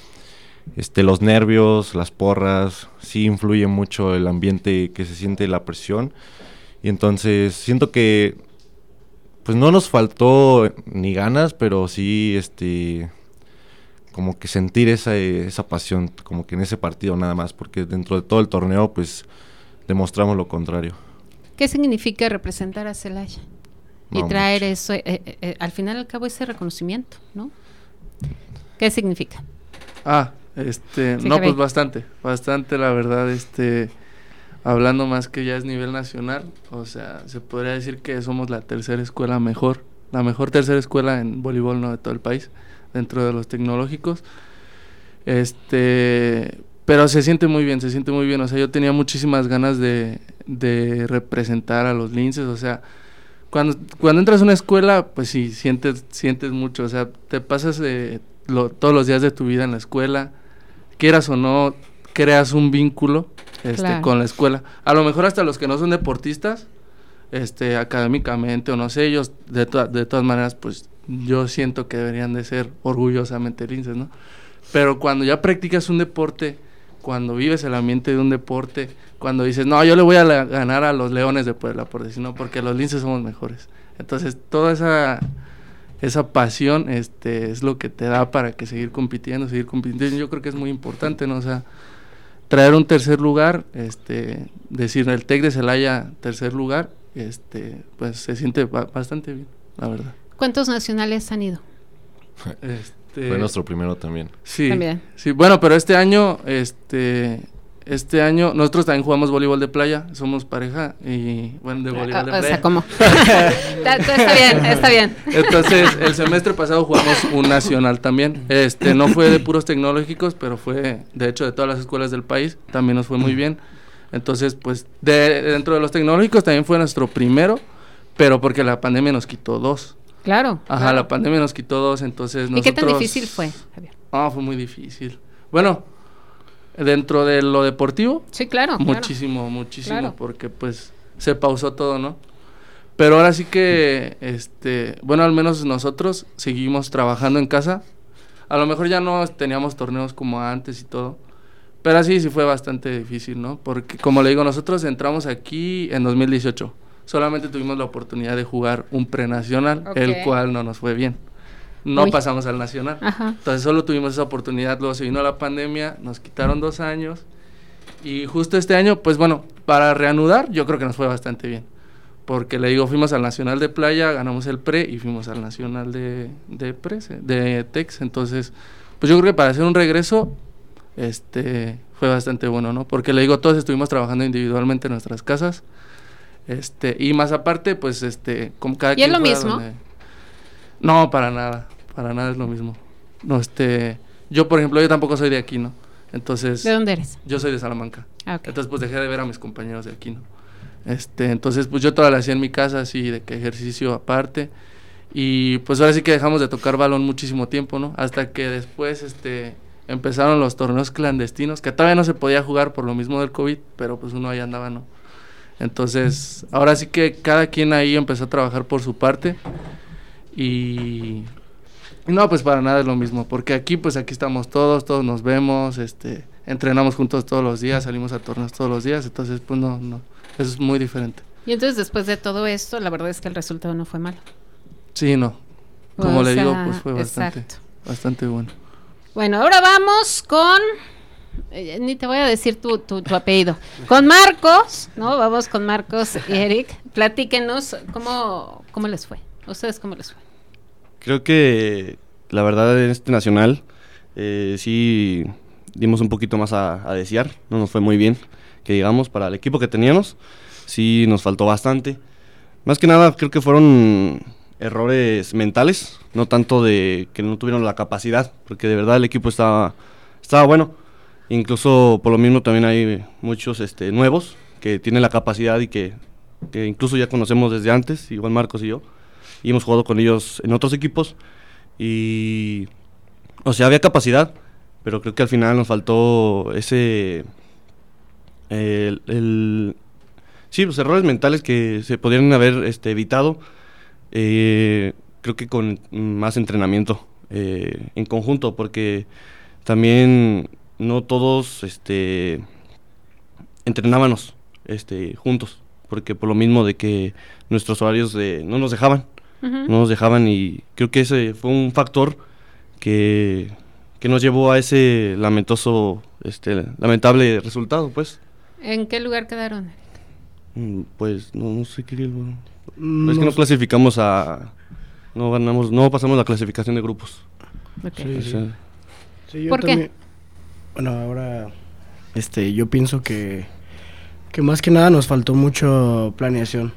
este, los nervios, las porras, sí influye mucho el ambiente que se siente la presión. Y entonces siento que pues no nos faltó ni ganas, pero sí este como que sentir esa, esa pasión, como que en ese partido nada más, porque dentro de todo el torneo pues demostramos lo contrario. ¿Qué significa representar a Celaya? y traer eso, eh, eh, eh, al final al cabo ese reconocimiento, ¿no? ¿Qué significa? Ah, este, no, pues bastante, bastante la verdad, este, hablando más que ya es nivel nacional, o sea, se podría decir que somos la tercera escuela mejor, la mejor tercera escuela en voleibol, ¿no? De todo el país dentro de los tecnológicos. Este, pero se siente muy bien, se siente muy bien. O sea, yo tenía muchísimas ganas de, de representar a los linces. O sea, cuando, cuando entras a una escuela, pues sí, sientes, sientes mucho. O sea, te pasas eh, todos los días de tu vida en la escuela. Quieras o no, creas un vínculo este, con la escuela. A lo mejor hasta los que no son deportistas, este, académicamente o no sé, ellos de, de todas maneras, pues yo siento que deberían de ser orgullosamente linces, ¿no? Pero cuando ya practicas un deporte, cuando vives el ambiente de un deporte, cuando dices, no, yo le voy a ganar a los leones de Puebla, por decir, porque los linces somos mejores. Entonces, toda esa, esa pasión este, es lo que te da para que seguir compitiendo, seguir compitiendo. Yo creo que es muy importante, ¿no? O sea, traer un tercer lugar, este, decir el TEC de Celaya tercer lugar, este, pues se siente bastante bien, la verdad. ¿Cuántos nacionales han ido? Este, Fue nuestro primero también. Sí, sí, bueno, pero este año, este, este año nosotros también jugamos voleibol de playa, somos pareja y bueno, de voleibol de playa. O sea, ¿cómo? está bien, está bien. Entonces, el semestre pasado jugamos un nacional también. Este, no fue de puros tecnológicos, pero fue de hecho de todas las escuelas del país, también nos fue muy bien. Entonces, pues de, dentro de los tecnológicos también fue nuestro primero, pero porque la pandemia nos quitó dos. Claro. Ajá, la pandemia nos quitó dos, entonces nosotros... ¿Y qué tan difícil fue, Javier? Ah, fue muy difícil. Bueno, dentro de lo deportivo... Sí, claro. Muchísimo, muchísimo, porque pues se pausó todo, ¿no? Pero ahora sí que, este, bueno, al menos nosotros seguimos trabajando en casa. A lo mejor ya no teníamos torneos como antes y todo. Pero así sí fue bastante difícil, ¿no? Porque como le digo, nosotros entramos aquí en 2018 solamente tuvimos la oportunidad de jugar un prenacional, el cual no nos fue bien. No pasamos al nacional. Entonces solo tuvimos esa oportunidad, luego se vino la pandemia, nos quitaron dos años y justo este año, pues bueno, para reanudar yo creo que nos fue bastante bien. Porque le digo, fuimos al Nacional de Playa, ganamos el pre y fuimos al Nacional de, de, de Tex. Entonces, pues yo creo que para hacer un regreso, este, fue bastante bueno, ¿no? Porque le digo, todos estuvimos trabajando individualmente en nuestras casas. Este, y más aparte, pues, este, como cada ¿Y es lo mismo? No, para nada, para nada es lo mismo. No, este, yo, por ejemplo, yo tampoco soy de aquí, ¿no? Entonces... ¿De dónde eres? Yo soy de Salamanca. Ah, entonces, pues, dejé de ver a mis compañeros de aquí, ¿no? Este, entonces, pues, yo toda la hacía en mi casa, así, de que ejercicio aparte. Y, pues, ahora sí que dejamos de tocar balón muchísimo tiempo, ¿no? Hasta que después, este, empezaron los torneos clandestinos, que todavía no se podía jugar por lo mismo del COVID, pero, pues, uno ahí andaba, ¿no? Entonces, ahora sí que cada quien ahí empezó a trabajar por su parte y no, pues para nada es lo mismo, porque aquí pues aquí estamos todos, todos nos vemos, este, entrenamos juntos todos los días, salimos a torneos todos los días, entonces pues no, no, es muy diferente. Y entonces después de todo esto, la verdad es que el resultado no fue malo. Sí, no. Como le digo, pues fue bastante, bastante bueno. Bueno, ahora vamos con eh, ni te voy a decir tu, tu, apellido. Con Marcos, ¿no? Vamos con Marcos y Eric. Platíquenos cómo, cómo les fue. ¿Ustedes cómo les fue? Creo que la verdad en este nacional eh, sí dimos un poquito más a, a, desear. No nos fue muy bien, que digamos, para el equipo que teníamos. Sí nos faltó bastante. Más que nada creo que fueron errores mentales, no tanto de que no tuvieron la capacidad, porque de verdad el equipo estaba, estaba bueno Incluso por lo mismo también hay muchos este, nuevos que tienen la capacidad y que, incluso ya conocemos desde antes, igual Marcos y yo, y hemos jugado con ellos en otros equipos. Y, o sea, había capacidad, pero creo que al final nos faltó ese... El, sí, los errores mentales que se podrían haber este, evitado Eh, creo que con más entrenamiento eh, en conjunto, porque también no todos este, entrenábamos este, juntos, porque por lo mismo de que nuestros horarios de, no nos dejaban, no nos dejaban y creo que ese fue un factor que, que nos llevó a ese lamentoso, este, lamentable resultado, pues. ¿En qué lugar quedaron? Mm, Pues no, no sé qué. No, es que no clasificamos a. No ganamos, no pasamos la clasificación de grupos. Ok. Sí, O sí. sea, Sí, yo ¿Por qué? Bueno, ahora este, yo pienso que, que más que nada nos faltó mucho planeación.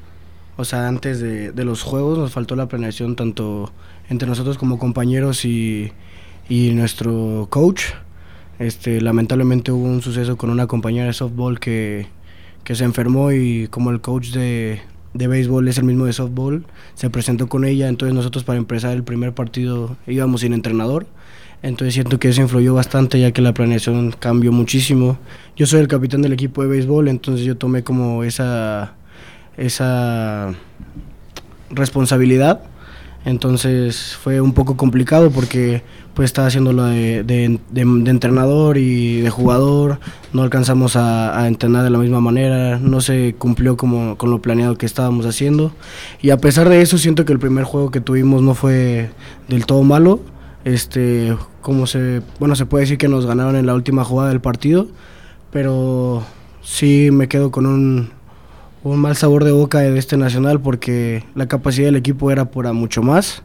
O sea, antes de, de los juegos nos faltó la planeación tanto entre nosotros como compañeros y, y nuestro coach. Este, lamentablemente hubo un suceso con una compañera de softball que, que se enfermó y como el coach de, de béisbol es el mismo de softball, se presentó con ella, entonces nosotros para empezar el primer partido íbamos sin entrenador. Entonces siento que eso influyó bastante ya que la planeación cambió muchísimo. Yo soy el capitán del equipo de béisbol, entonces yo tomé como esa, esa responsabilidad. Entonces fue un poco complicado porque pues estaba haciendo lo de, de- de- de entrenador y de jugador, no alcanzamos a, a entrenar de la misma manera, no se cumplió como con lo planeado que estábamos haciendo. Y a pesar de eso siento que el primer juego que tuvimos no fue del todo malo. Este, como se, bueno, se puede decir que nos ganaron en la última jugada del partido, pero sí me quedo con un, un mal sabor de boca de este nacional porque la capacidad del equipo era para mucho más.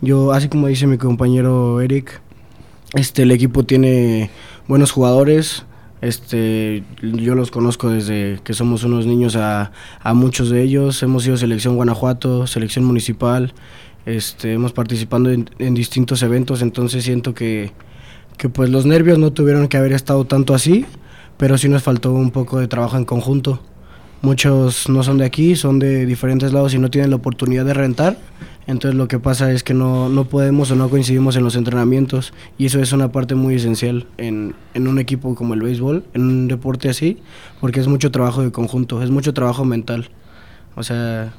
Yo, así como dice mi compañero Eric, este, el equipo tiene buenos jugadores. Este, yo los conozco desde que somos unos niños a, a muchos de ellos. Hemos sido selección Guanajuato, selección municipal. Este, hemos participado en, en distintos eventos, entonces siento que, que pues los nervios no tuvieron que haber estado tanto así, pero sí nos faltó un poco de trabajo en conjunto. Muchos no son de aquí, son de diferentes lados y no tienen la oportunidad de rentar. Entonces lo que pasa es que no, no podemos o no coincidimos en los entrenamientos y eso es una parte muy esencial en, en un equipo como el béisbol, en un deporte así, porque es mucho trabajo de conjunto, es mucho trabajo mental. O sea,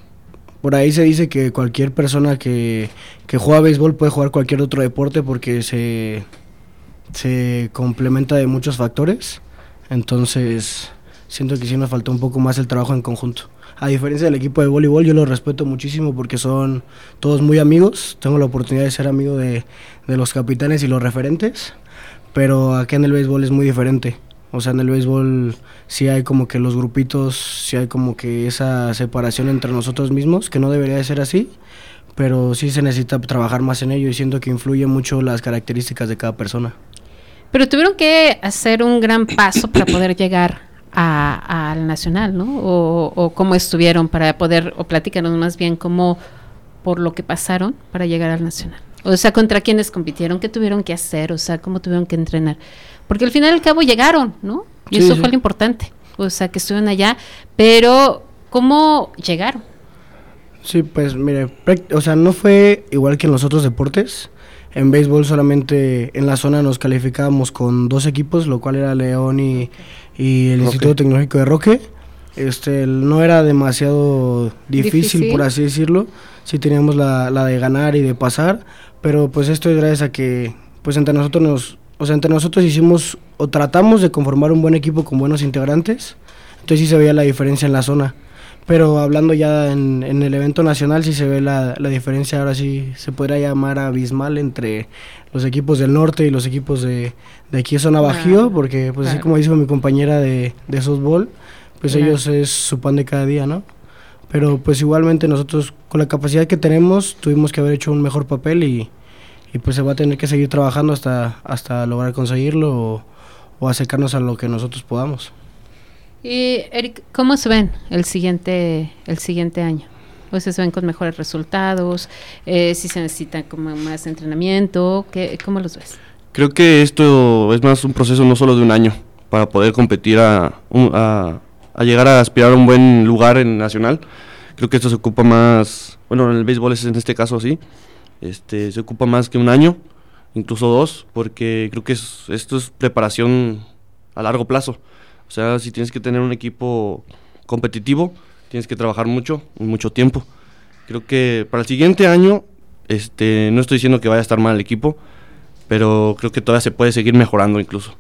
por ahí se dice que cualquier persona que, que juega béisbol puede jugar cualquier otro deporte porque se, se complementa de muchos factores. Entonces, siento que sí nos faltó un poco más el trabajo en conjunto. A diferencia del equipo de voleibol, yo lo respeto muchísimo porque son todos muy amigos. Tengo la oportunidad de ser amigo de, de los capitanes y los referentes. Pero aquí en el béisbol es muy diferente. O sea, en el béisbol sí hay como que los grupitos, sí hay como que esa separación entre nosotros mismos, que no debería de ser así, pero sí se necesita trabajar más en ello y siento que influye mucho las características de cada persona. Pero tuvieron que hacer un gran paso para poder llegar a- al nacional, ¿no? O, o cómo estuvieron para poder, o platícanos más bien cómo, por lo que pasaron para llegar al nacional. O sea, contra quiénes compitieron, qué tuvieron que hacer, o sea, cómo tuvieron que entrenar. Porque al final y al cabo llegaron, ¿no? Y Sí, eso sí. fue lo importante. O sea, que estuvieron allá, pero ¿cómo llegaron? Sí, pues mire, o sea, no fue igual que en los otros deportes. En béisbol solamente en la zona nos calificábamos con dos equipos, lo cual era León y, y el Roque. Instituto Tecnológico de Roque. Este, no era demasiado difícil, Difícil. por así decirlo. Sí teníamos la, la de ganar y de pasar, pero pues esto es gracias a que pues entre nosotros nos, o sea, entre nosotros hicimos o tratamos de conformar un buen equipo con buenos integrantes. Entonces sí se veía la diferencia en la zona. Pero hablando ya en, en el evento nacional, sí se ve la, la diferencia, ahora sí se podría llamar abismal entre los equipos del norte y los equipos de, de aquí zona Bajío, Claro, porque pues así claro. como dijo mi compañera de, de softball, pues Claro. ellos es su pan de cada día, ¿no? Pero pues igualmente nosotros con la capacidad que tenemos tuvimos que haber hecho un mejor papel y, y pues se va a tener que seguir trabajando hasta, hasta lograr conseguirlo o, o acercarnos a lo que nosotros podamos. Y Eric, ¿cómo se ven el siguiente, el siguiente año? Sea, se ven con mejores resultados, eh, si se necesita como más entrenamiento, ¿qué, ¿cómo los ves? Creo que esto es más un proceso no solo de un año para poder competir a, a, a llegar a aspirar a un buen lugar en nacional. Creo que esto se ocupa más, bueno, en el béisbol es en este caso así, este, se ocupa más que un año, incluso dos, porque creo que es- esto es preparación a largo plazo. O sea, si tienes que tener un equipo competitivo, tienes que trabajar mucho, mucho tiempo. Creo que para el siguiente año, este, no estoy diciendo que vaya a estar mal el equipo, pero creo que todavía se puede seguir mejorando incluso.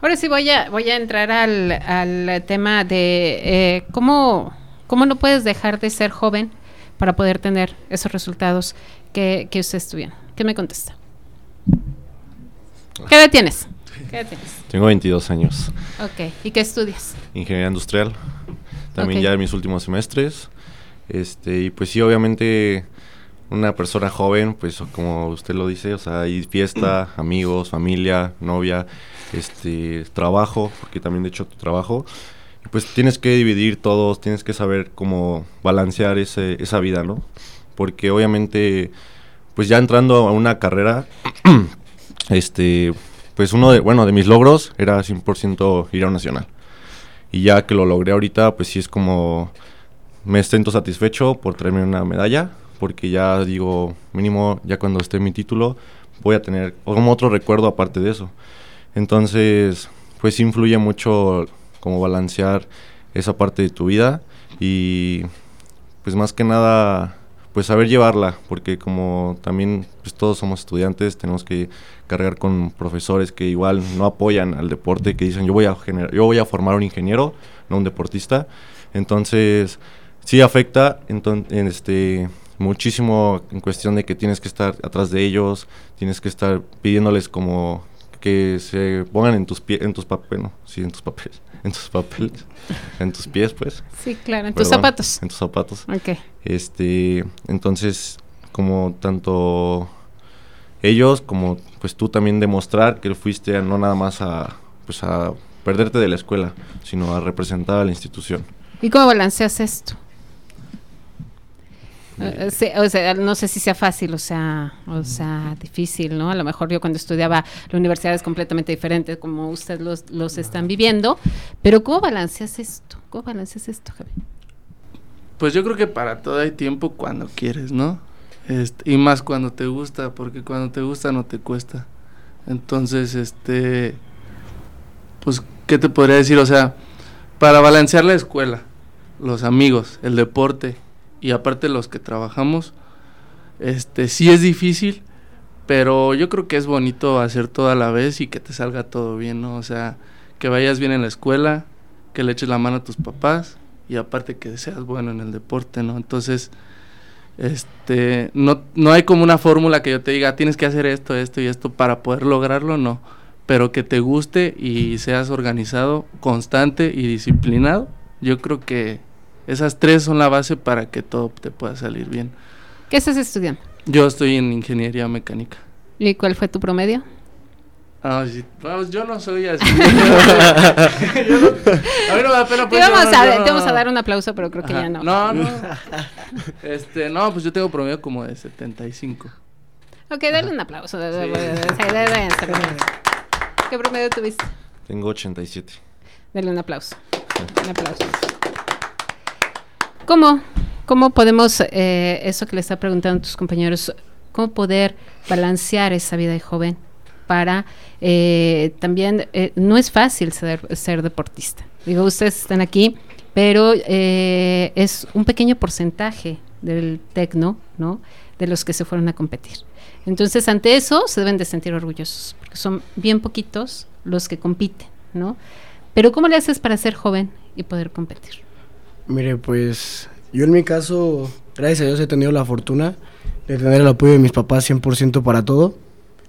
Ahora sí voy a, voy a entrar al, al tema de eh, cómo, cómo no puedes dejar de ser joven para poder tener esos resultados que, que usted estudian. ¿Qué me contesta? ¿Qué edad tienes? ¿Qué edad tienes? Tengo 22 años. Ok, ¿y qué estudias? Ingeniería industrial. También ya en mis últimos semestres. Este, y pues sí, obviamente una persona joven, pues como usted lo dice, o sea, hay fiesta, amigos, familia, novia, este, trabajo, porque también de hecho tu trabajo. Pues tienes que dividir todos, tienes que saber cómo balancear ese, esa vida, ¿no? Porque obviamente, pues ya entrando a una carrera, este, pues uno de, bueno, de mis logros era 100% ir a un nacional. Y ya que lo logré ahorita, pues sí es como me siento satisfecho por traerme una medalla, porque ya digo, mínimo ya cuando esté mi título, voy a tener como otro recuerdo aparte de eso. Entonces, pues influye mucho como balancear esa parte de tu vida y pues más que nada pues saber llevarla, porque como también pues todos somos estudiantes, tenemos que cargar con profesores que igual no apoyan al deporte, que dicen yo voy a gener- yo voy a formar un ingeniero, no un deportista. Entonces, sí afecta en este muchísimo en cuestión de que tienes que estar atrás de ellos, tienes que estar pidiéndoles como que se pongan en tus pies, en tus papeles, bueno, sí, en tus papeles, en tus papeles, en tus pies, pues. Sí, claro, en tus zapatos. En tus zapatos. Ok. Este, entonces, como tanto ellos como pues tú también demostrar que fuiste a- no nada más a pues a perderte de la escuela, sino a representar a la institución. ¿Y cómo balanceas esto? Eh, sí, o sea, no sé si sea fácil, o sea, o sea, difícil, ¿no? A lo mejor yo cuando estudiaba la universidad es completamente diferente como ustedes los, los están viviendo, pero ¿cómo balanceas esto? ¿Cómo balanceas esto? Pues yo creo que para todo hay tiempo cuando quieres, ¿no? Este, y más cuando te gusta, porque cuando te gusta no te cuesta. Entonces, este, pues, ¿qué te podría decir? O sea, para balancear la escuela, los amigos, el deporte y aparte los que trabajamos, este, sí es difícil, pero yo creo que es bonito hacer todo a la vez y que te salga todo bien, ¿no? O sea, que vayas bien en la escuela, que le eches la mano a tus papás y aparte que seas bueno en el deporte, ¿no? Entonces, este, no, no hay como una fórmula que yo te diga, tienes que hacer esto, esto y esto para poder lograrlo, no. Pero que te guste y seas organizado, constante y disciplinado, yo creo que esas tres son la base para que todo te pueda salir bien. ¿Qué estás estudiando? Yo estoy en ingeniería mecánica. ¿Y cuál fue tu promedio? Ah, sí. Vamos, yo no soy así. Yo no- a mí no me da pena. Te pues, vamos, no- a, yo te no- vamos a dar un aplauso, pero creo que Ajá. ya no. No, no. Este, no, pues yo tengo promedio como de 75. Ok, dale un aplauso. de- de- ¿Qué promedio tuviste? Tengo 87. Dale un aplauso. Un aplauso. ¿Cómo? ¿Cómo podemos, eh, eso que le está preguntando tus compañeros, cómo poder balancear esa vida de joven para eh, también, eh, no es fácil ser, ser deportista. Digo, ustedes están aquí, pero eh, es un pequeño porcentaje del tecno, ¿no? De los que se fueron a competir. Entonces, ante eso se deben de sentir orgullosos, porque son bien poquitos los que compiten, ¿no? Pero ¿cómo le haces para ser joven y poder competir? Mire, pues yo en mi caso, gracias a Dios he tenido la fortuna de tener el apoyo de mis papás 100% para todo.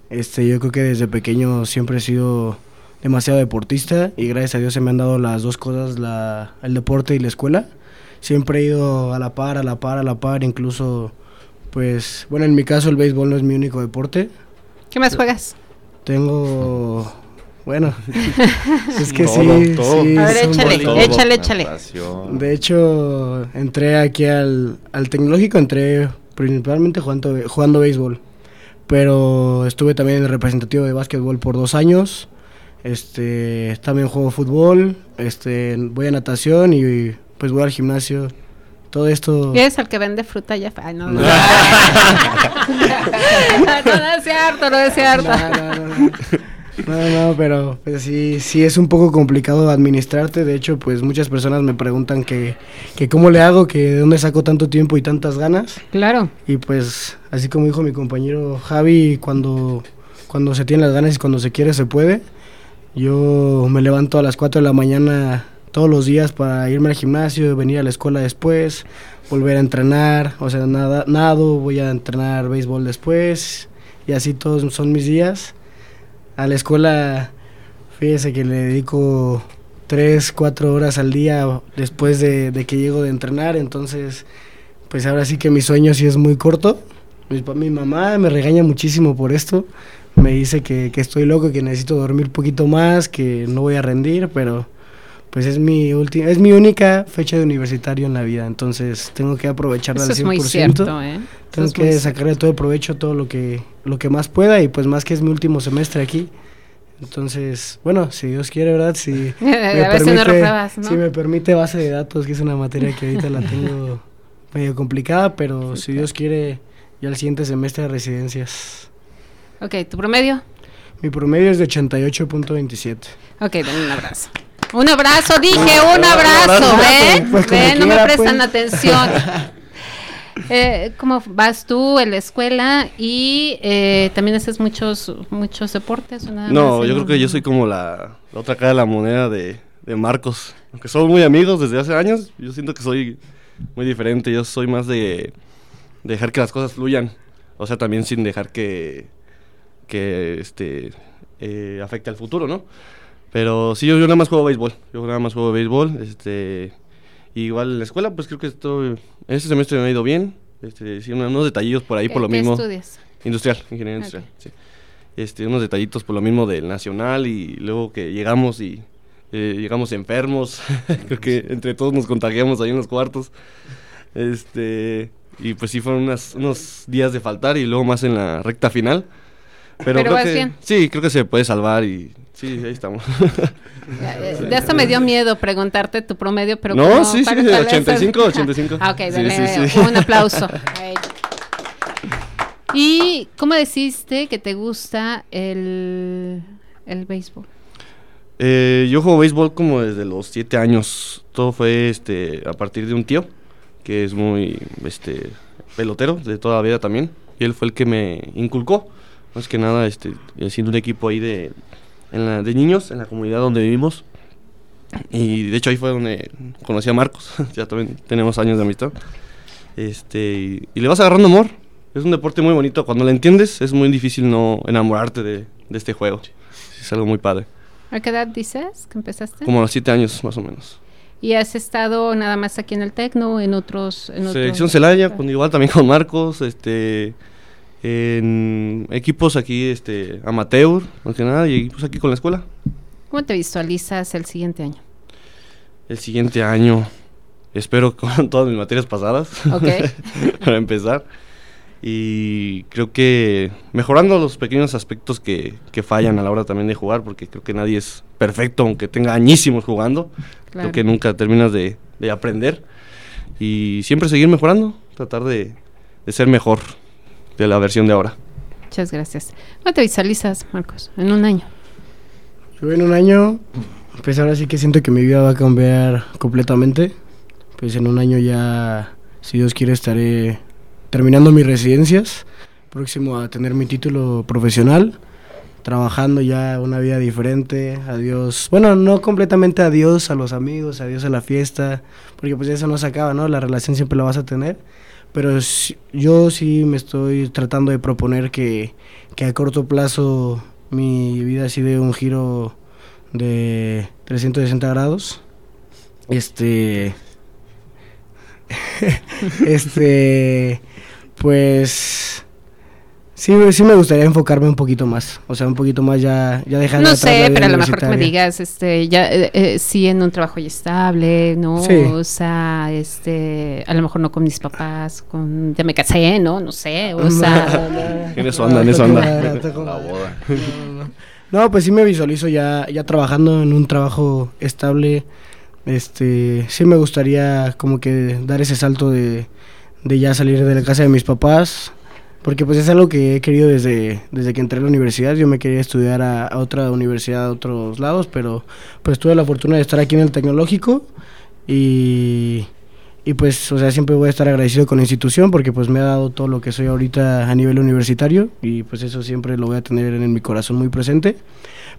Este, yo creo que desde pequeño siempre he sido demasiado deportista y gracias a Dios se me han dado las dos cosas, la, el deporte y la escuela. Siempre he ido a la par, a la par, a la par, incluso, pues, bueno, en mi caso el béisbol no es mi único deporte. ¿Qué más juegas? Tengo, bueno, es que Todo, sí, todo. sí, A ver, échale, todo. échale, échale. De hecho, entré aquí al, al tecnológico, entré principalmente jugando, jugando béisbol. Pero estuve también en el representativo de básquetbol por dos años. Este, también juego fútbol, este, voy a natación y pues voy al gimnasio. Todo esto... ¿Eres el que vende fruta ya? Ay, no, no. no, no es cierto, no es cierto. No, no, no, pero pues sí, sí es un poco complicado administrarte. De hecho, pues muchas personas me preguntan que, que cómo le hago, que de dónde saco tanto tiempo y tantas ganas. Claro. Y pues, así como dijo mi compañero Javi, cuando, cuando se tiene las ganas y cuando se quiere se puede. Yo me levanto a las 4 de la mañana todos los días para irme al gimnasio, venir a la escuela después, volver a entrenar, o sea, nada, nado, voy a entrenar béisbol después y así todos son mis días. A la escuela, fíjese que le dedico 3, 4 horas al día después de, que llego de entrenar, entonces pues ahora sí que mi sueño sí es muy corto. Mi mamá me regaña muchísimo por esto, me dice que, que estoy loco, que necesito dormir un poquito más, que no voy a rendir, pero pues es mi última, es mi única fecha de universitario en la vida, entonces tengo que aprovecharla Eso al es 100%. muy cierto, ¿eh? Tengo es que sacarle todo el provecho, todo lo que, lo que más pueda y pues más que es mi último semestre aquí. Entonces, bueno, si Dios quiere, ¿verdad? Si A ver si no repruebas, ¿no? si me permite base de datos, que es una materia que ahorita la tengo medio complicada, pero si Dios quiere, ya el siguiente semestre de residencias. Ok, ¿tu promedio? Mi promedio es de 88.27. Ok, denle un abrazo. Un abrazo, dije, un abrazo, ¿ven? Pues ¿Ven? No me quiera, prestan pues. atención. Eh, ¿Cómo vas tú en la escuela y eh, también haces muchos muchos deportes? o nada No, más yo creo que yo soy como la, la otra cara de la moneda de, de Marcos. Aunque somos muy amigos desde hace años, yo siento que soy muy diferente. Yo soy más de, de dejar que las cosas fluyan. O sea, también sin dejar que, que este, eh, afecte al futuro, ¿no? Pero sí, yo, yo nada más juego béisbol. Yo nada más juego béisbol. Este, y igual en la escuela, pues creo que estoy, este semestre me ha ido bien. Este, sí, unos, detallillos por ahí ¿Qué- por lo qué mismo. estudias? Industrial, ingeniería industrial, sí. Este, unos detallitos por lo mismo del nacional y luego que llegamos y eh, llegamos enfermos. Creo que entre todos nos contagiamos ahí en los cuartos. Este, y pues sí fueron unas- unos días de faltar y luego más en la recta final. Pero, Pero creo vas que bien. sí, creo que se puede salvar y sí, ahí estamos. De hasta me dio miedo preguntarte tu promedio, pero No, como sí, sí, para tal vez- 85, 85. Ah, ok, dale sí, sí. un aplauso. ¿Y cómo deciste que te gusta el, el béisbol? Eh, yo juego béisbol como desde los siete años. Todo fue este a partir de un tío que es muy este pelotero de toda la vida también. Y él fue el que me inculcó. Más que nada, este, haciendo un equipo ahí de, en la- de niños en la comunidad donde vivimos. Y de hecho ahí fue donde conocí a Marcos. ya también tenemos años de amistad. Este, y, y le vas agarrando amor. Es un deporte muy bonito. Cuando lo entiendes, es muy difícil no enamorarte de, de este juego. Es algo muy padre. ¿A qué edad dices que empezaste? Como a los siete años, más o menos. ¿Y has estado nada más aquí en el Tecno, en otros? En Selección otros- Celaya, con, igual también con Marcos, este, en equipos aquí, este, amateur, más que nada, y equipos aquí con la escuela. ¿Cómo te visualizas el siguiente año? El siguiente año, espero con todas mis materias pasadas, Ok. para empezar. Y creo que mejorando los pequeños aspectos que, que fallan a la hora también de jugar, porque creo que nadie es perfecto, aunque tenga añísimos jugando. Claro. Creo que nunca terminas de, de aprender. Y siempre seguir mejorando, tratar de, de ser mejor de la versión de ahora. Muchas gracias. ¿Cómo te visualizas, Marcos, en un año? Yo en un año, pues ahora sí que siento que mi vida va a cambiar completamente. Pues en un año ya, si Dios quiere, estaré terminando mis residencias, próximo a tener mi título profesional, trabajando ya una vida diferente, adiós, bueno, no completamente adiós a los amigos, adiós a la fiesta, porque pues eso no se acaba, ¿no? La relación siempre la vas a tener, pero sí- yo sí me estoy tratando de proponer que, que a corto plazo mi vida sí dé un giro de 360 grados. Este. este. Pues. Sí, sí me gustaría enfocarme un poquito más. O sea, un poquito más ya, ya dejando No atrás la sé, vida pero a lo mejor que me digas, este, ya, eh, eh, sí en un trabajo ya estable, ¿no? Sí. O sea, este, a lo mejor no con mis papás, con, ya me casé, ¿no? No sé, o sea, En eso anda, en eso anda. La boda. No, no. No, pues sí me visualizo ya, ya trabajando en un trabajo estable. Este, sí me gustaría como que dar ese salto de, de ya salir de la casa de mis papás, porque pues es algo que he querido desde, desde que entré a la universidad. Yo me quería estudiar a, a otra universidad, a otros lados, pero pues tuve la fortuna de estar aquí en el tecnológico y, y pues, o sea, siempre voy a estar agradecido con la institución porque pues me ha dado todo lo que soy ahorita a nivel universitario y pues eso siempre lo voy a tener en mi corazón muy presente.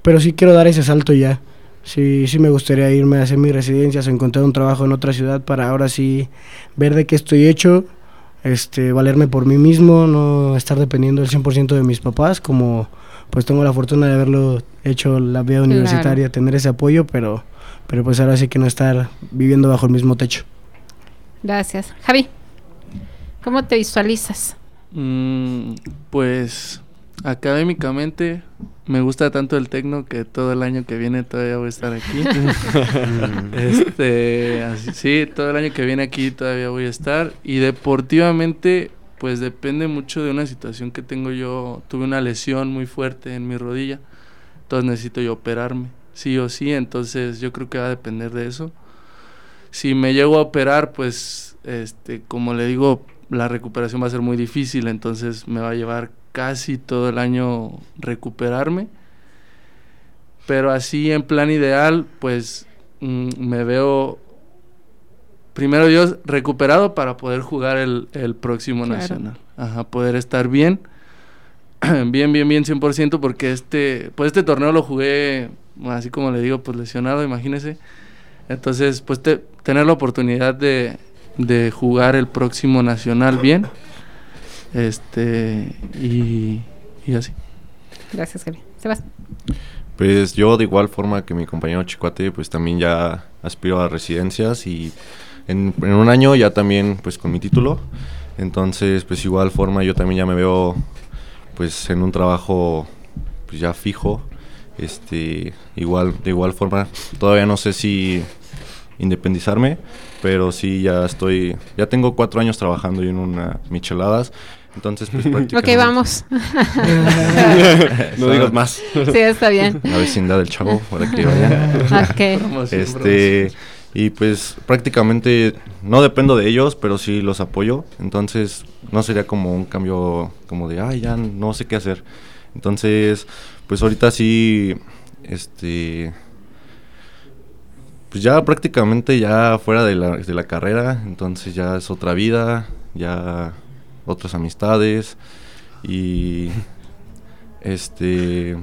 Pero sí quiero dar ese salto ya. Sí, sí me gustaría irme a hacer mis residencias o encontrar un trabajo en otra ciudad para ahora sí ver de qué estoy hecho, este, valerme por mí mismo, no estar dependiendo del 100% de mis papás, como pues tengo la fortuna de haberlo hecho la vida universitaria, tener ese apoyo, pero, pero pues ahora sí que no estar viviendo bajo el mismo techo. Gracias. Javi, ¿cómo te visualizas? Mm, pues académicamente me gusta tanto el tecno que todo el año que viene todavía voy a estar aquí. este, así, sí, todo el año que viene aquí todavía voy a estar. Y deportivamente, pues depende mucho de una situación que tengo yo. Tuve una lesión muy fuerte en mi rodilla, entonces necesito yo operarme, sí o sí. Entonces yo creo que va a depender de eso. Si me llego a operar, pues, este, como le digo, la recuperación va a ser muy difícil, entonces me va a llevar casi todo el año recuperarme. Pero así en plan ideal, pues mm, me veo, primero Dios, recuperado para poder jugar el, el próximo Claro. nacional. Ajá, poder estar bien, bien, bien, bien, 100%, porque este, pues este torneo lo jugué, así como le digo, pues lesionado, imagínese. Entonces, pues te- tener la oportunidad de, de jugar el próximo nacional bien. Este, y, y así. Gracias, Javi. Sebas. Pues yo de igual forma que mi compañero Chicuate, pues también ya aspiro a residencias y en, en un año ya también pues con mi título. Entonces pues igual forma yo también ya me veo pues en un trabajo pues ya fijo. Este, igual, de igual forma, todavía no sé si independizarme, pero sí ya estoy, ya tengo cuatro años trabajando en una micheladas. Entonces pues Ok, prácticamente... vamos. no digas más. Sí, está bien. La vecindad del chavo, para que vayan. Ok. Este, y pues prácticamente no dependo de ellos, pero sí los apoyo. Entonces no sería como un cambio como de, ay, ya no sé qué hacer. Entonces, pues ahorita sí, este, pues ya prácticamente ya fuera de la, de la carrera, entonces ya es otra vida, ya otras amistades y este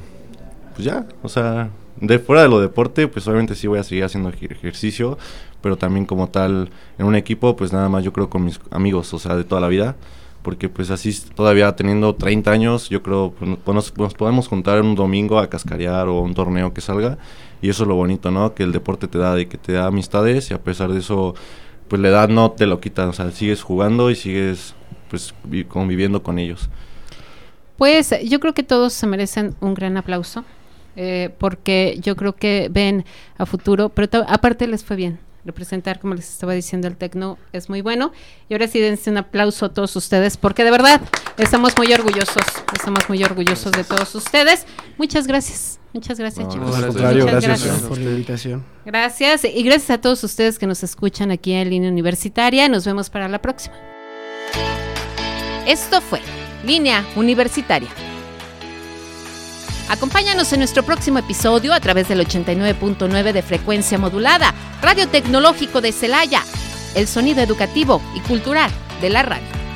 pues ya, o sea, de fuera de lo deporte, pues obviamente sí voy a seguir haciendo ej- ejercicio, pero también como tal en un equipo, pues nada más yo creo con mis amigos, o sea, de toda la vida, porque pues así todavía teniendo 30 años, yo creo pues, nos podemos juntar un domingo a cascarear o un torneo que salga, y eso es lo bonito, ¿no? Que el deporte te da, de que te da amistades y a pesar de eso, pues la edad no te lo quita, o sea, sigues jugando y sigues pues vi- conviviendo con ellos. Pues yo creo que todos se merecen un gran aplauso, eh, porque yo creo que ven a futuro, pero aparte les fue bien. Representar, como les estaba diciendo, el Tecno es muy bueno. Y ahora sí dense un aplauso a todos ustedes, porque de verdad estamos muy orgullosos, estamos muy orgullosos de todos ustedes. Muchas gracias, muchas gracias No, chicos. al Muchas gracias por la invitación. Gracias y gracias a todos ustedes que nos escuchan aquí en Línea Universitaria. Nos vemos para la próxima. Esto fue Línea Universitaria. Acompáñanos en nuestro próximo episodio a través del 89.9 de frecuencia modulada, Radio Tecnológico de Celaya, el sonido educativo y cultural de la radio.